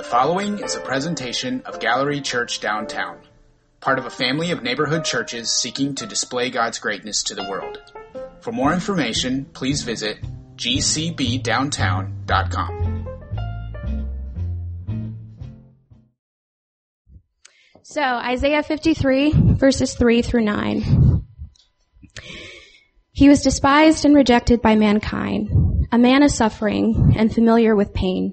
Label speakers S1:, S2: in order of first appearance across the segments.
S1: The following is a presentation of Gallery Church Downtown, part of a family of neighborhood churches seeking to display God's greatness to the world. For more information, please visit gcbdowntown.com.
S2: So, Isaiah 53, verses 3 through 9. He was despised and rejected by mankind, a man of suffering and familiar with pain.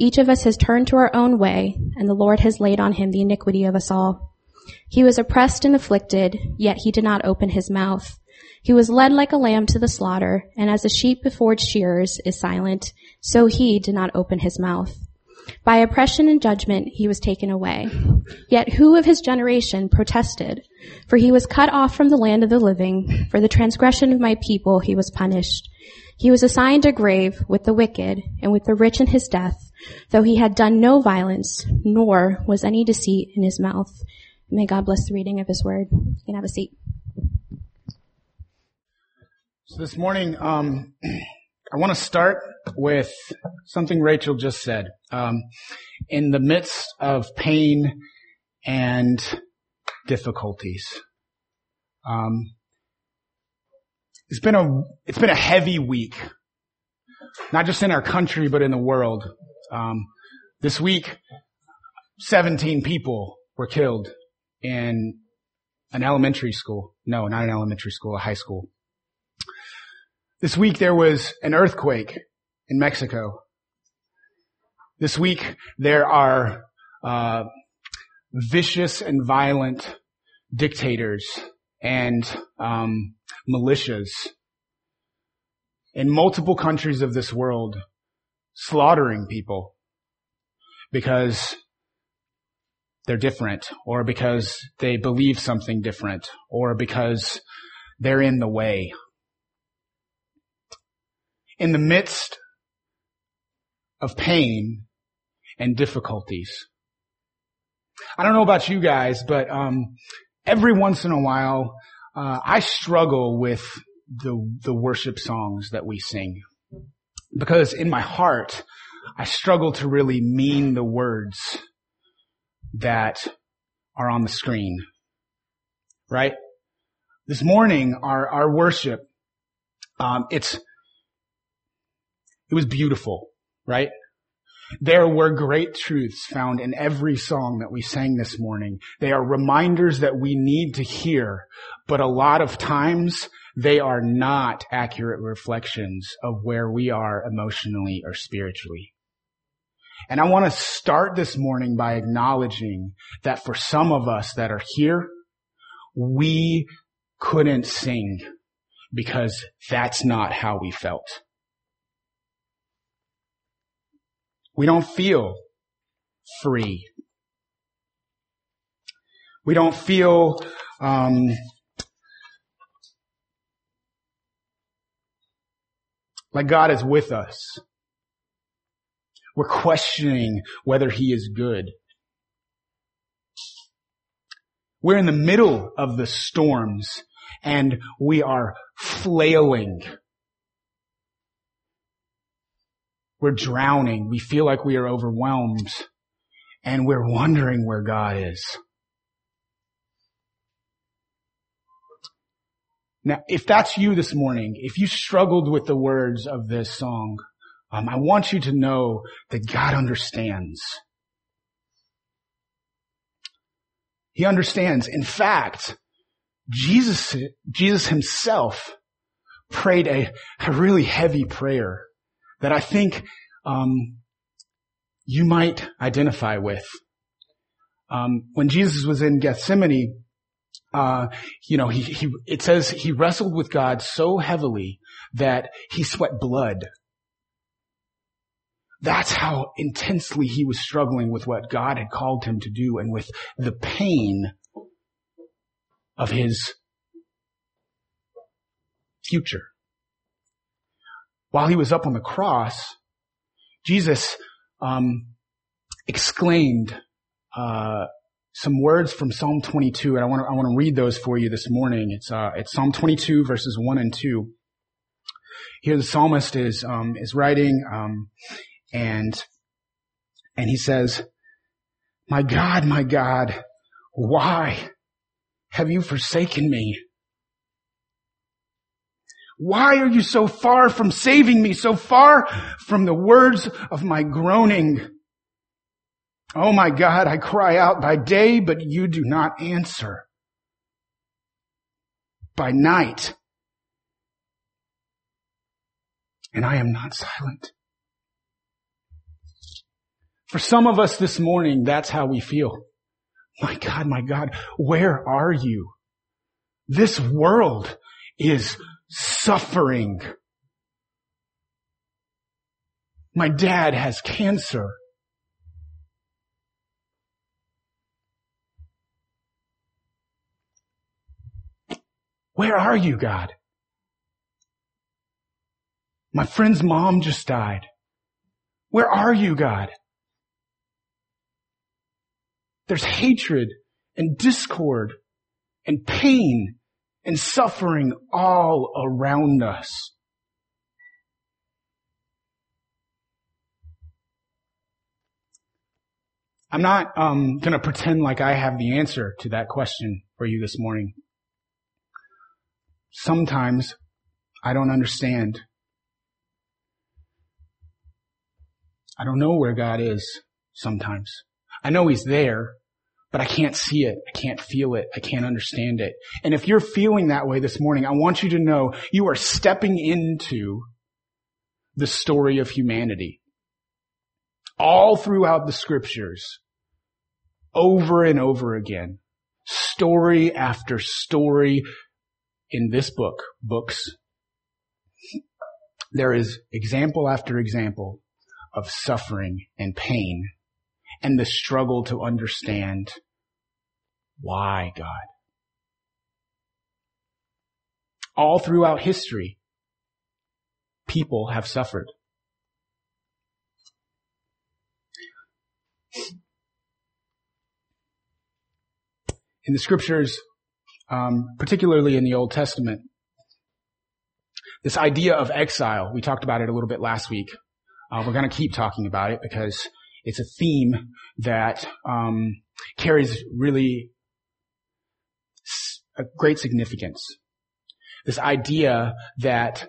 S2: Each of us has turned to our own way, and the Lord has laid on him the iniquity of us all. He was oppressed and afflicted, yet he did not open his mouth. He was led like a lamb to the slaughter, and as a sheep before its shearers is silent, so he did not open his mouth. By oppression and judgment he was taken away. Yet who of his generation protested? For he was cut off from the land of the living. For the transgression of my people he was punished. He was assigned a grave with the wicked and with the rich in his death, though he had done no violence, nor was any deceit in his mouth. May God bless the reading of his word. You can have a seat.
S1: So this morning, um, I want to start with something Rachel just said. Um, in the midst of pain and difficulties, um, it's been a it's been a heavy week, not just in our country but in the world. Um, this week, 17 people were killed in an elementary school. No, not an elementary school, a high school. This week there was an earthquake in Mexico. This week there are uh, vicious and violent dictators and um, militias in multiple countries of this world slaughtering people because they're different or because they believe something different or because they're in the way in the midst of pain and difficulties. I don't know about you guys, but um, every once in a while, uh, I struggle with the the worship songs that we sing because in my heart, I struggle to really mean the words that are on the screen. Right? This morning, our our worship, um, it's it was beautiful, right? There were great truths found in every song that we sang this morning. They are reminders that we need to hear, but a lot of times they are not accurate reflections of where we are emotionally or spiritually. And I want to start this morning by acknowledging that for some of us that are here, we couldn't sing because that's not how we felt. We don't feel free. We don't feel um, like God is with us. We're questioning whether He is good. We're in the middle of the storms and we are flailing We're drowning. We feel like we are overwhelmed and we're wondering where God is. Now, if that's you this morning, if you struggled with the words of this song, um, I want you to know that God understands. He understands. In fact, Jesus, Jesus himself prayed a, a really heavy prayer that I think um, you might identify with. Um, when Jesus was in Gethsemane, uh, you know, he, he, it says he wrestled with God so heavily that he sweat blood. That's how intensely he was struggling with what God had called him to do and with the pain of his future. While he was up on the cross, Jesus um, exclaimed uh, some words from Psalm 22, and I want to I want to read those for you this morning. It's uh, it's Psalm 22 verses one and two. Here the psalmist is um, is writing, um, and and he says, "My God, my God, why have you forsaken me?" Why are you so far from saving me, so far from the words of my groaning? Oh my God, I cry out by day, but you do not answer. By night, and I am not silent. For some of us this morning, that's how we feel. My God, my God, where are you? This world is suffering. My dad has cancer. Where are you, God? My friend's mom just died. Where are you, God? There's hatred and discord and pain and suffering all around us. I'm not um, going to pretend like I have the answer to that question for you this morning. Sometimes I don't understand. I don't know where God is sometimes. I know He's there, but I can't see it. I can't feel it. I can't understand it. And if you're feeling that way this morning, I want you to know you are stepping into the story of humanity. All throughout the scriptures, over and over again, story after story in this book, books, there is example after example of suffering and pain and the struggle to understand why God. All throughout history, people have suffered. In the scriptures, um, particularly in the Old Testament, this idea of exile, we talked about it a little bit last week. Uh, we're going to keep talking about it because it's a theme that um, carries really a great significance. This idea that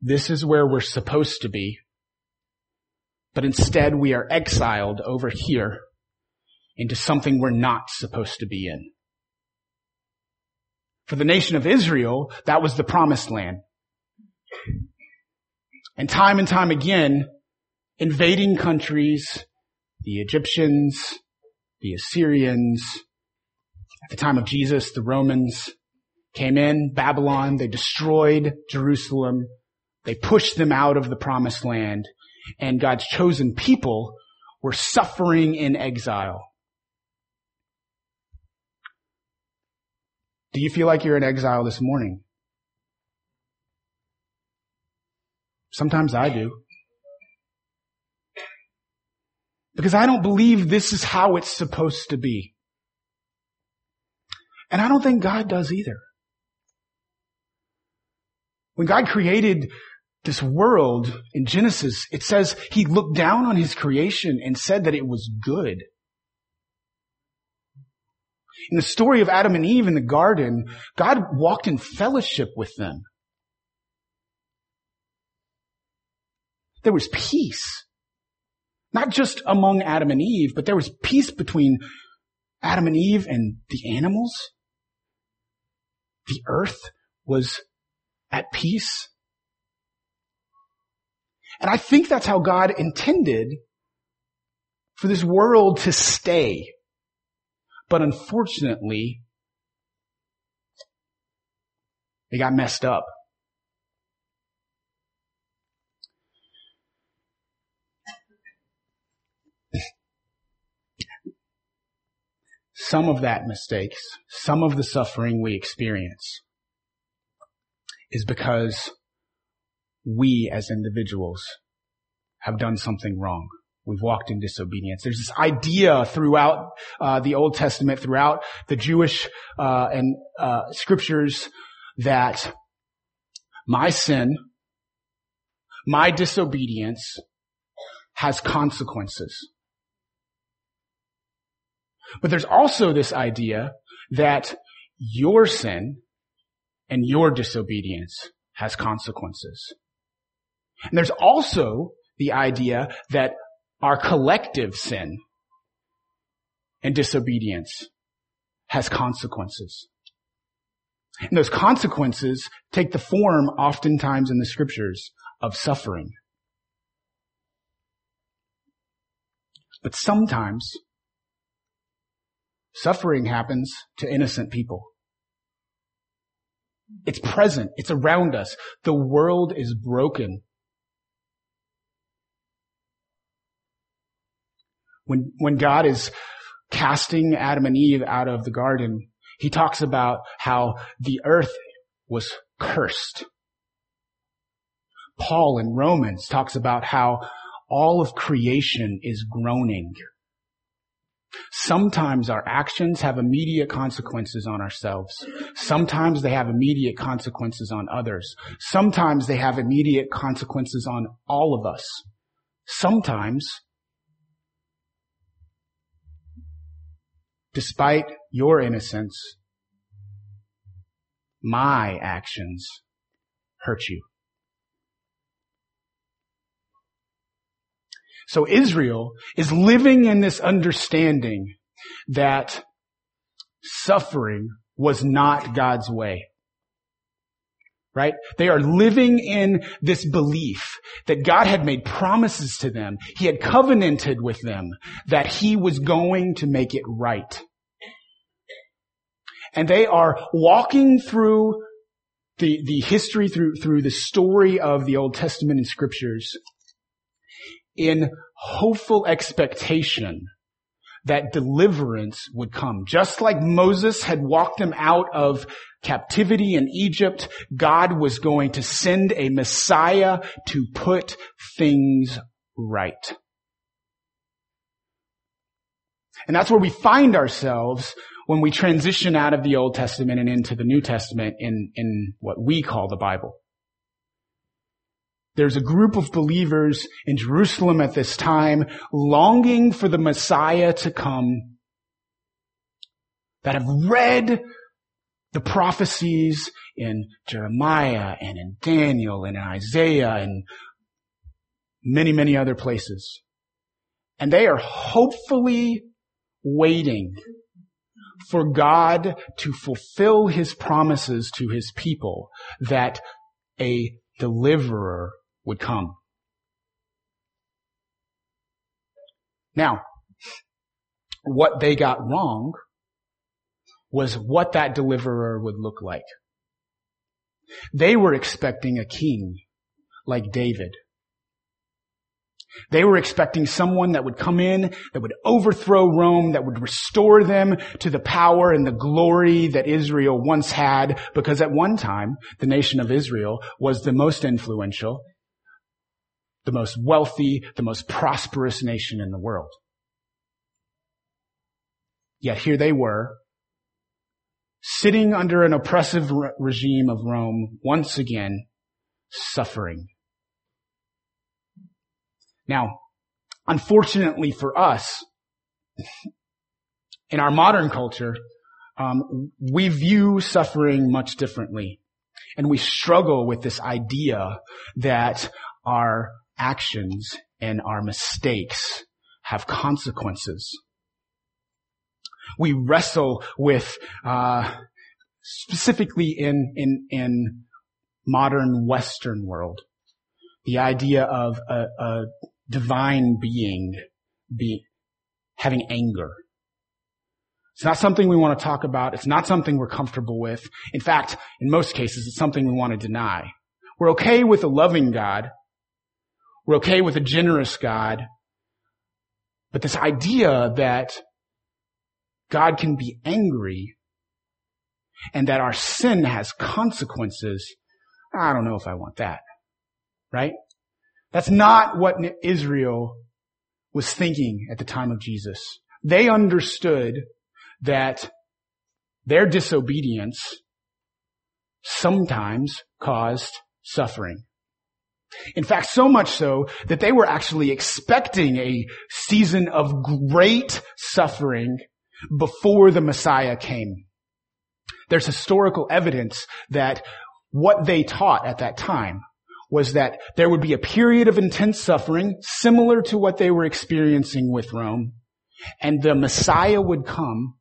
S1: this is where we're supposed to be, but instead we are exiled over here into something we're not supposed to be in. For the nation of Israel, that was the promised land. And time and time again, invading countries, the Egyptians, the Assyrians, at the time of Jesus, the Romans came in, Babylon, they destroyed Jerusalem, they pushed them out of the promised land, and God's chosen people were suffering in exile. Do you feel like you're in exile this morning? Sometimes I do. Because I don't believe this is how it's supposed to be. And I don't think God does either. When God created this world in Genesis, it says he looked down on his creation and said that it was good. In the story of Adam and Eve in the garden, God walked in fellowship with them. There was peace. Not just among Adam and Eve, but there was peace between Adam and Eve and the animals. The earth was at peace. And I think that's how God intended for this world to stay. But unfortunately, they got messed up. some of that mistakes, some of the suffering we experience is because we as individuals have done something wrong. We've walked in disobedience. There's this idea throughout uh, the Old Testament, throughout the Jewish uh, and uh, scriptures, that my sin, my disobedience, has consequences. But there's also this idea that your sin and your disobedience has consequences. And there's also the idea that our collective sin and disobedience has consequences. And those consequences take the form oftentimes in the scriptures of suffering. But sometimes suffering happens to innocent people. It's present. It's around us. The world is broken. When, when God is casting Adam and Eve out of the garden, he talks about how the earth was cursed. Paul in Romans talks about how all of creation is groaning. Sometimes our actions have immediate consequences on ourselves. Sometimes they have immediate consequences on others. Sometimes they have immediate consequences on all of us. Sometimes, despite your innocence, my actions hurt you. So Israel is living in this understanding that suffering was not God's way. Right? They are living in this belief that God had made promises to them. He had covenanted with them that He was going to make it right. And they are walking through the, the history, through, through the story of the Old Testament and scriptures in hopeful expectation that deliverance would come. Just like Moses had walked them out of captivity in Egypt, God was going to send a Messiah to put things right. And that's where we find ourselves when we transition out of the Old Testament and into the New Testament in, in what we call the Bible. There's a group of believers in Jerusalem at this time longing for the Messiah to come that have read the prophecies in Jeremiah and in Daniel and in Isaiah and many, many other places. And they are hopefully waiting for God to fulfill his promises to his people that a deliverer would come. Now, what they got wrong was what that deliverer would look like. They were expecting a king like David. They were expecting someone that would come in, that would overthrow Rome, that would restore them to the power and the glory that Israel once had, because at one time, the nation of Israel was the most influential the most wealthy, the most prosperous nation in the world. Yet here they were, sitting under an oppressive re- regime of Rome, once again, suffering. Now, unfortunately for us, in our modern culture, um, we view suffering much differently. And we struggle with this idea that our actions and our mistakes have consequences. We wrestle with, uh, specifically in in in modern Western world, the idea of a, a divine being be having anger. It's not something we want to talk about. It's not something we're comfortable with. In fact, in most cases, it's something we want to deny. We're okay with a loving God we're okay with a generous God. But this idea that God can be angry and that our sin has consequences, I don't know if I want that. Right? That's not what Israel was thinking at the time of Jesus. They understood that their disobedience sometimes caused suffering. In fact, so much so that they were actually expecting a season of great suffering before the Messiah came. There's historical evidence that what they taught at that time was that there would be a period of intense suffering similar to what they were experiencing with Rome, and the Messiah would come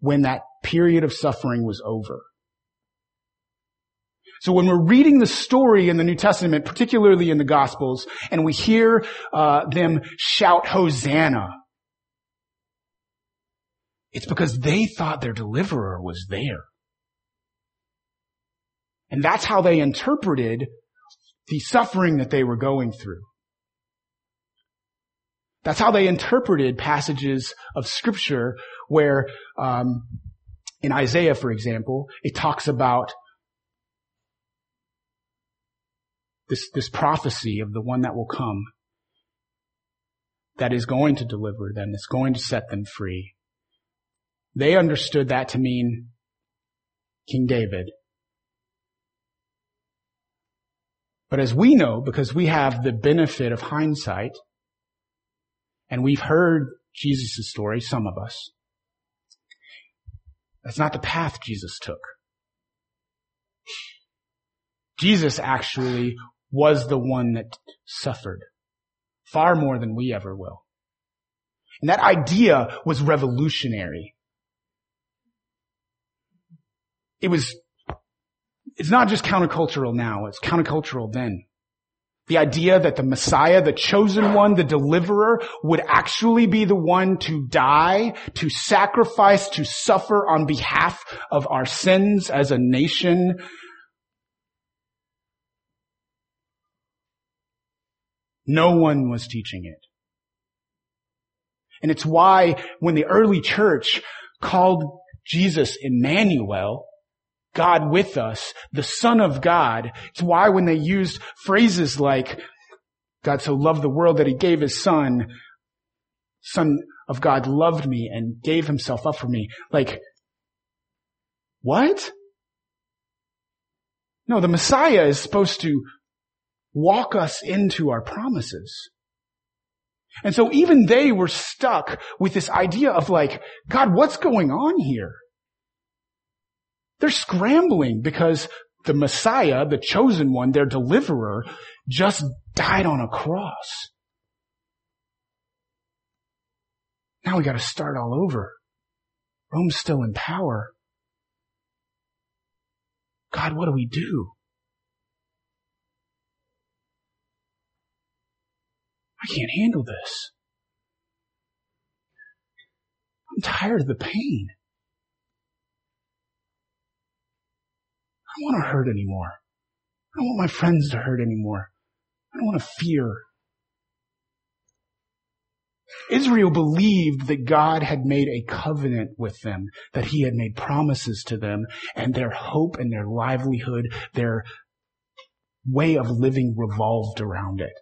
S1: when that period of suffering was over. So when we're reading the story in the New Testament, particularly in the Gospels, and we hear uh, them shout Hosanna, it's because they thought their deliverer was there. And that's how they interpreted the suffering that they were going through. That's how they interpreted passages of scripture where, um, in Isaiah, for example, it talks about this, this prophecy of the one that will come that is going to deliver them, that's going to set them free. They understood that to mean King David. But as we know, because we have the benefit of hindsight, and we've heard Jesus' story, some of us, that's not the path Jesus took. Jesus actually was the one that suffered far more than we ever will. And that idea was revolutionary. It was, it's not just countercultural now, it's countercultural then. The idea that the Messiah, the chosen one, the deliverer, would actually be the one to die, to sacrifice, to suffer on behalf of our sins as a nation. No one was teaching it. And it's why when the early church called Jesus Emmanuel, God with us, the Son of God. It's why when they used phrases like, God so loved the world that he gave his son, Son of God loved me and gave himself up for me. Like, what? No, the Messiah is supposed to walk us into our promises. And so even they were stuck with this idea of like, God, what's going on here? They're scrambling because the Messiah, the chosen one, their deliverer, just died on a cross. Now we gotta start all over. Rome's still in power. God, what do we do? I can't handle this. I'm tired of the pain. I don't want to hurt anymore. I don't want my friends to hurt anymore. I don't want to fear. Israel believed that God had made a covenant with them, that he had made promises to them, and their hope and their livelihood, their way of living revolved around it.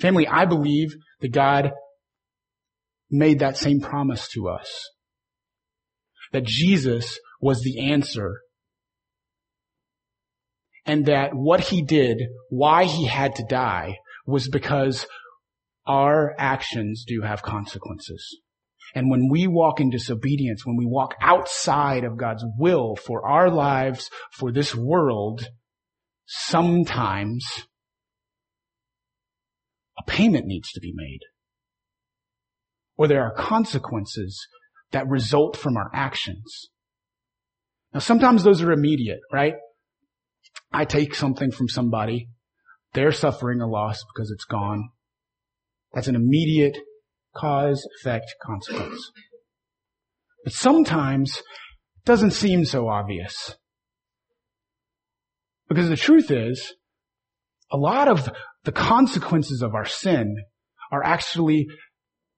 S1: Family, I believe that God made that same promise to us that Jesus was the answer and that what he did, why he had to die, was because our actions do have consequences. And when we walk in disobedience, when we walk outside of God's will for our lives, for this world, sometimes a payment needs to be made. Or there are consequences that result from our actions. Now sometimes those are immediate, right? I take something from somebody. They're suffering a loss because it's gone. That's an immediate cause, effect, consequence. But sometimes it doesn't seem so obvious. Because the truth is, a lot of the consequences of our sin are actually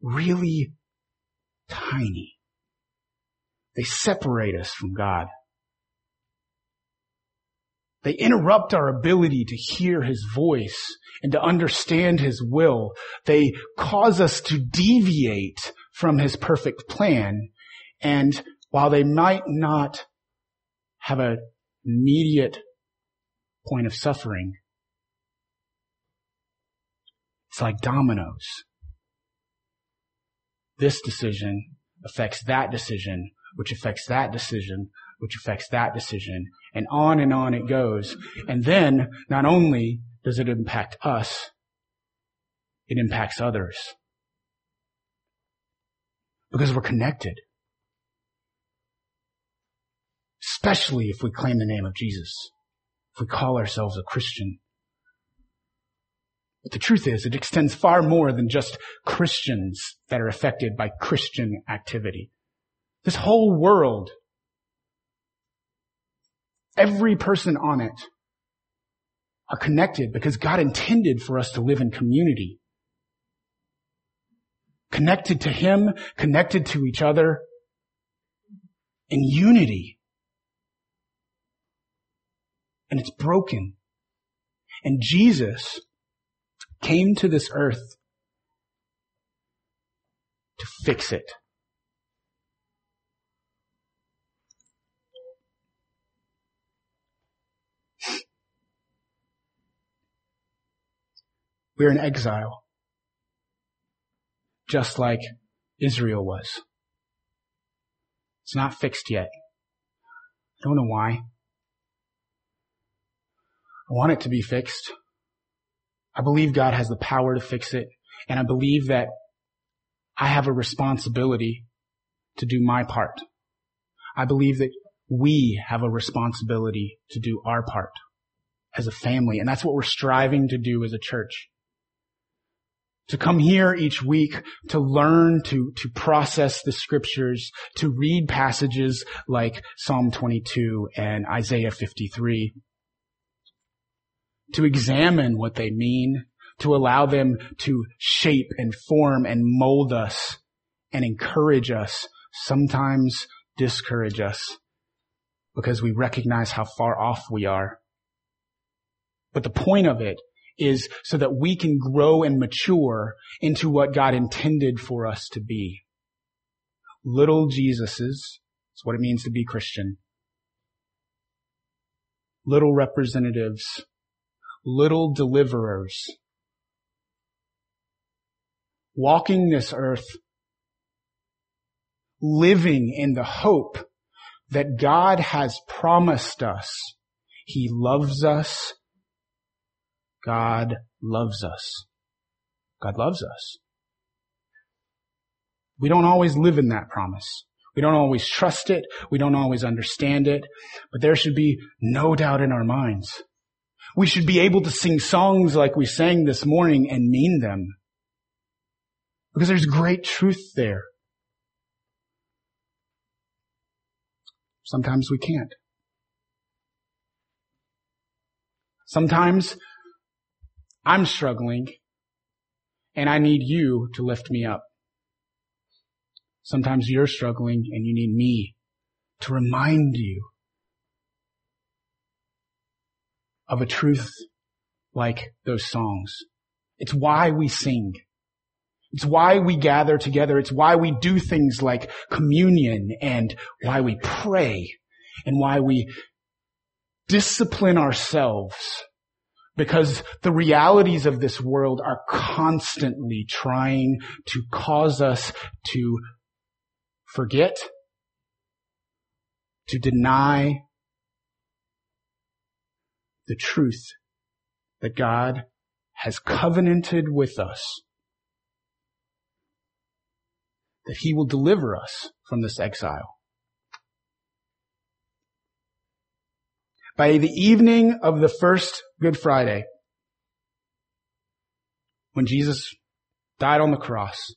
S1: really tiny. They separate us from God. They interrupt our ability to hear His voice and to understand His will. They cause us to deviate from His perfect plan. And while they might not have an immediate point of suffering, it's like dominoes. This decision affects that decision, which affects that decision, which affects that decision, and on and on it goes. And then, not only does it impact us, it impacts others. Because we're connected. Especially if we claim the name of Jesus. If we call ourselves a Christian. But the truth is, it extends far more than just Christians that are affected by Christian activity. This whole world, every person on it are connected because God intended for us to live in community. Connected to Him, connected to each other, in unity. And it's broken. And Jesus came to this earth to fix it. We're in exile. Just like Israel was. It's not fixed yet. I don't know why. I want it to be fixed. I believe God has the power to fix it. And I believe that I have a responsibility to do my part. I believe that we have a responsibility to do our part as a family. And that's what we're striving to do as a church. To come here each week to learn to, to process the scriptures, to read passages like Psalm 22 and Isaiah 53, to examine what they mean, to allow them to shape and form and mold us and encourage us, sometimes discourage us because we recognize how far off we are. But the point of it is so that we can grow and mature into what God intended for us to be. Little Jesuses, that's what it means to be Christian. Little representatives little deliverers walking this earth, living in the hope that God has promised us. He loves us. God loves us. God loves us. We don't always live in that promise. We don't always trust it. We don't always understand it, but there should be no doubt in our minds we should be able to sing songs like we sang this morning and mean them. Because there's great truth there. Sometimes we can't. Sometimes I'm struggling and I need you to lift me up. Sometimes you're struggling and you need me to remind you of a truth like those songs. It's why we sing. It's why we gather together. It's why we do things like communion and why we pray and why we discipline ourselves because the realities of this world are constantly trying to cause us to forget, to deny, the truth that God has covenanted with us that he will deliver us from this exile. By the evening of the first Good Friday, when Jesus died on the cross,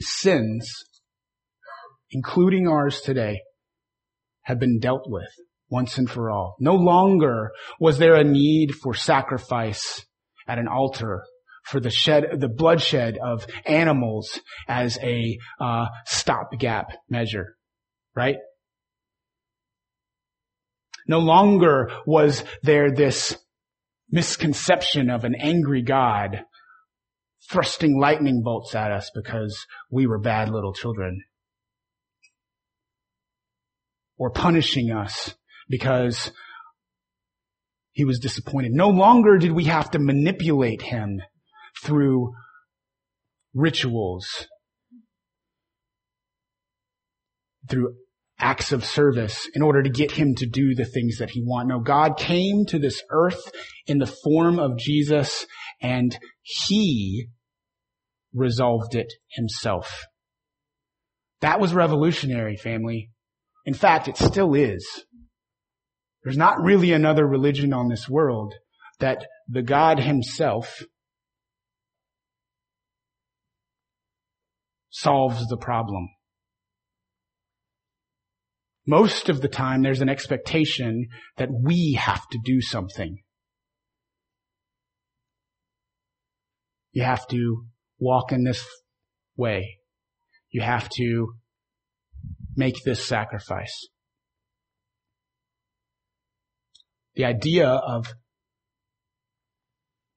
S1: sins, including ours today, have been dealt with once and for all. No longer was there a need for sacrifice at an altar for the shed, the bloodshed of animals as a uh, stopgap measure, right? No longer was there this misconception of an angry God thrusting lightning bolts at us because we were bad little children. Or punishing us because he was disappointed. No longer did we have to manipulate him through rituals, through acts of service in order to get him to do the things that he wanted. No, God came to this earth in the form of Jesus and he resolved it himself. That was revolutionary, family. In fact, it still is. There's not really another religion on this world that the God himself solves the problem. Most of the time there's an expectation that we have to do something. You have to walk in this way. You have to make this sacrifice. The idea of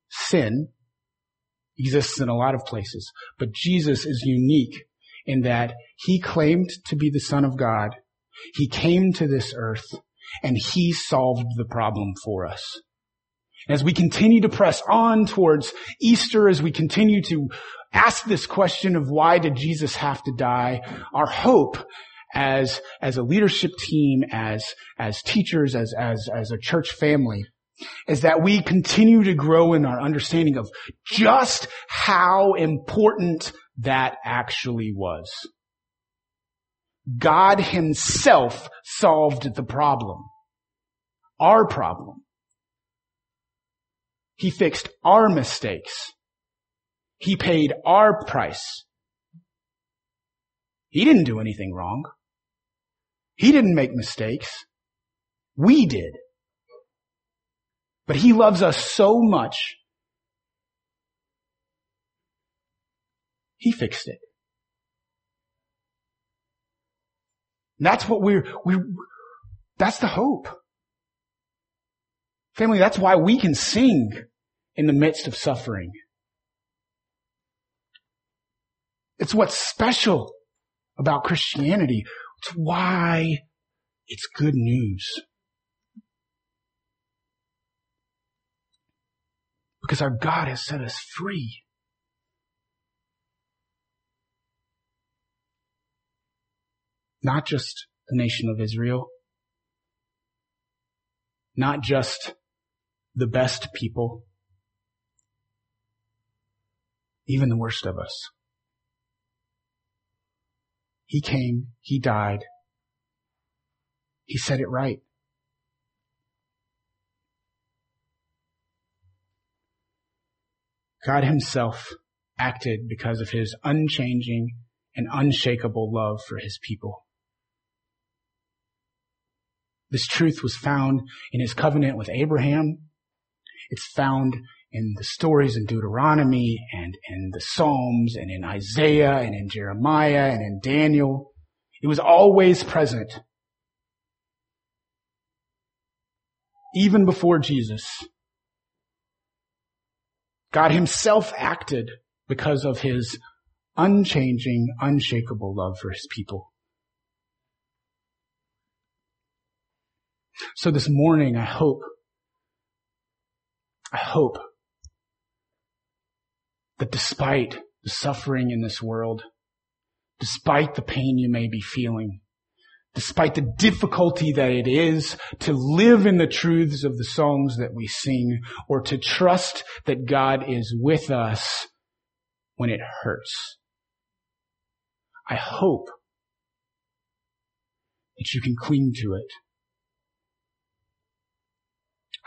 S1: sin exists in a lot of places, but Jesus is unique in that he claimed to be the son of God. He came to this earth and he solved the problem for us. As we continue to press on towards Easter, as we continue to ask this question of why did Jesus have to die, our hope as, as a leadership team, as, as teachers, as, as, as a church family, is that we continue to grow in our understanding of just how important that actually was. God himself solved the problem. Our problem. He fixed our mistakes. He paid our price. He didn't do anything wrong. He didn't make mistakes. We did. But he loves us so much. He fixed it. That's what we're, we're, that's the hope. Family, that's why we can sing in the midst of suffering. It's what's special about Christianity. It's why it's good news. Because our God has set us free. Not just the nation of Israel, not just the best people, even the worst of us. He came, He died, He said it right. God himself acted because of his unchanging and unshakable love for his people. This truth was found in his covenant with Abraham. It's found in the stories in Deuteronomy and in the Psalms and in Isaiah and in Jeremiah and in Daniel. It was always present. Even before Jesus. God himself acted because of his unchanging, unshakable love for his people. So this morning, I hope, I hope that despite the suffering in this world, despite the pain you may be feeling, despite the difficulty that it is to live in the truths of the songs that we sing or to trust that God is with us when it hurts. I hope that you can cling to it.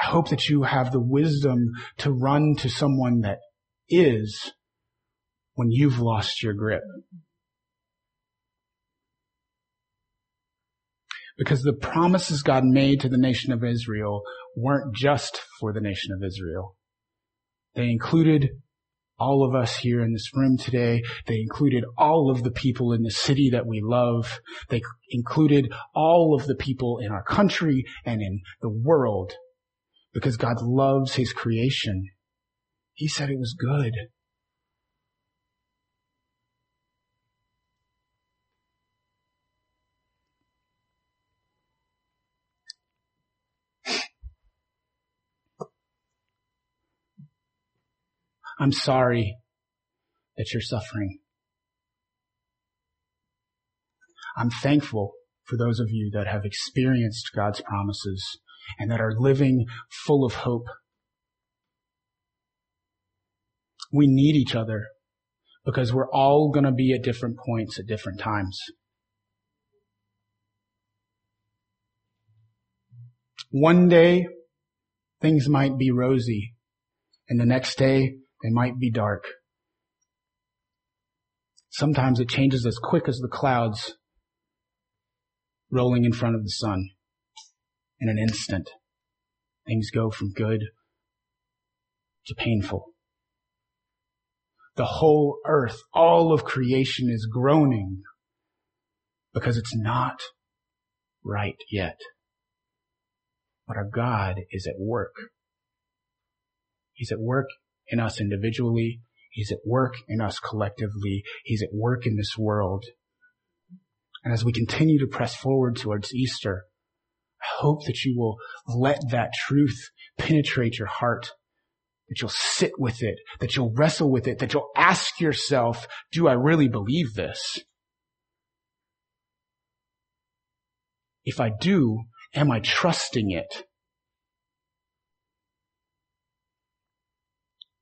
S1: I hope that you have the wisdom to run to someone that is when you've lost your grip. Because the promises God made to the nation of Israel weren't just for the nation of Israel. They included all of us here in this room today. They included all of the people in the city that we love. They included all of the people in our country and in the world because God loves his creation. He said it was good. I'm sorry that you're suffering. I'm thankful for those of you that have experienced God's promises and that are living full of hope. We need each other because we're all going to be at different points at different times. One day, things might be rosy, and the next day, they might be dark. Sometimes it changes as quick as the clouds rolling in front of the sun. In an instant, things go from good to painful. The whole earth, all of creation is groaning because it's not right yet. But our God is at work. He's at work in us individually. He's at work in us collectively. He's at work in this world. And as we continue to press forward towards Easter, I hope that you will let that truth penetrate your heart, that you'll sit with it, that you'll wrestle with it, that you'll ask yourself, do I really believe this? If I do, am I trusting it?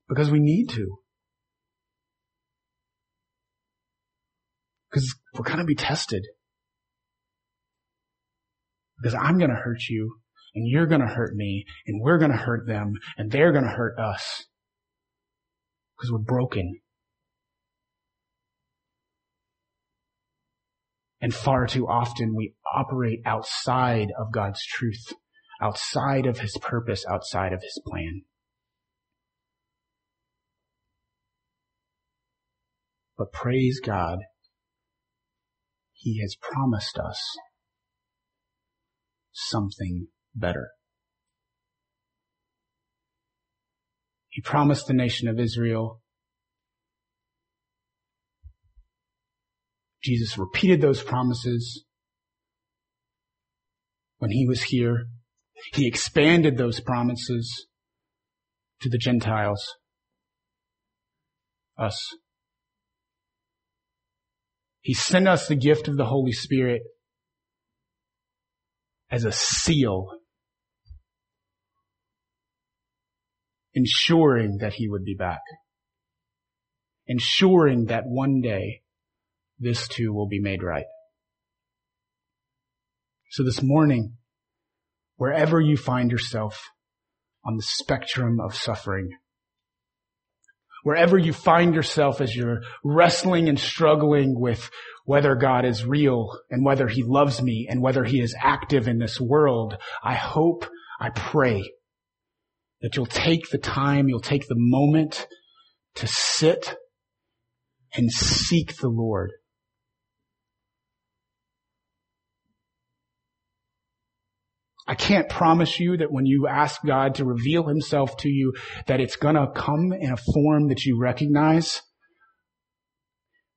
S1: Because we need to. Because we're going to be tested. Because I'm going to hurt you, and you're going to hurt me, and we're going to hurt them, and they're going to hurt us. Because we're broken. And far too often we operate outside of God's truth, outside of His purpose, outside of His plan. But praise God, He has promised us something better. He promised the nation of Israel. Jesus repeated those promises when he was here. He expanded those promises to the Gentiles, us. He sent us the gift of the Holy Spirit as a seal, ensuring that he would be back, ensuring that one day this too will be made right. So this morning, wherever you find yourself on the spectrum of suffering, wherever you find yourself as you're wrestling and struggling with whether God is real and whether he loves me and whether he is active in this world, I hope, I pray that you'll take the time, you'll take the moment to sit and seek the Lord. I can't promise you that when you ask God to reveal himself to you, that it's gonna come in a form that you recognize.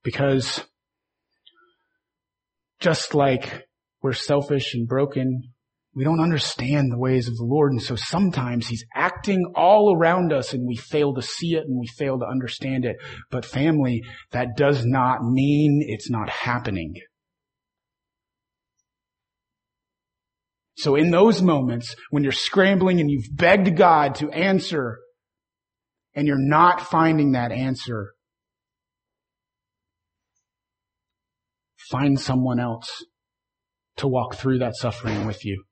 S1: Because just like we're selfish and broken, we don't understand the ways of the Lord. And so sometimes he's acting all around us and we fail to see it and we fail to understand it. But family, that does not mean it's not happening. So in those moments when you're scrambling and you've begged God to answer and you're not finding that answer, find someone else to walk through that suffering with you.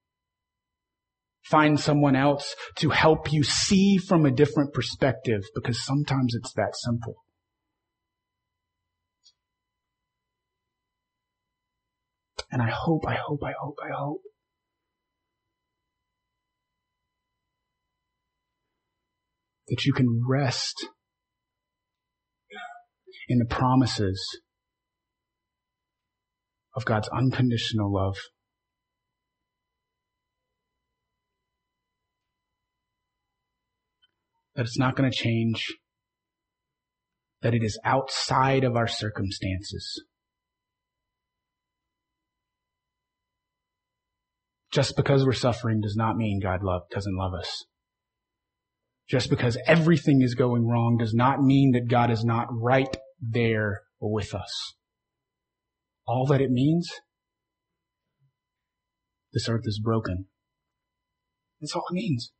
S1: Find someone else to help you see from a different perspective because sometimes it's that simple. And I hope, I hope, I hope, I hope that you can rest in the promises of God's unconditional love. That it's not going to change. That it is outside of our circumstances. Just because we're suffering does not mean God love, doesn't love us. Just because everything is going wrong does not mean that God is not right there with us. All that it means, this earth is broken. That's all it means.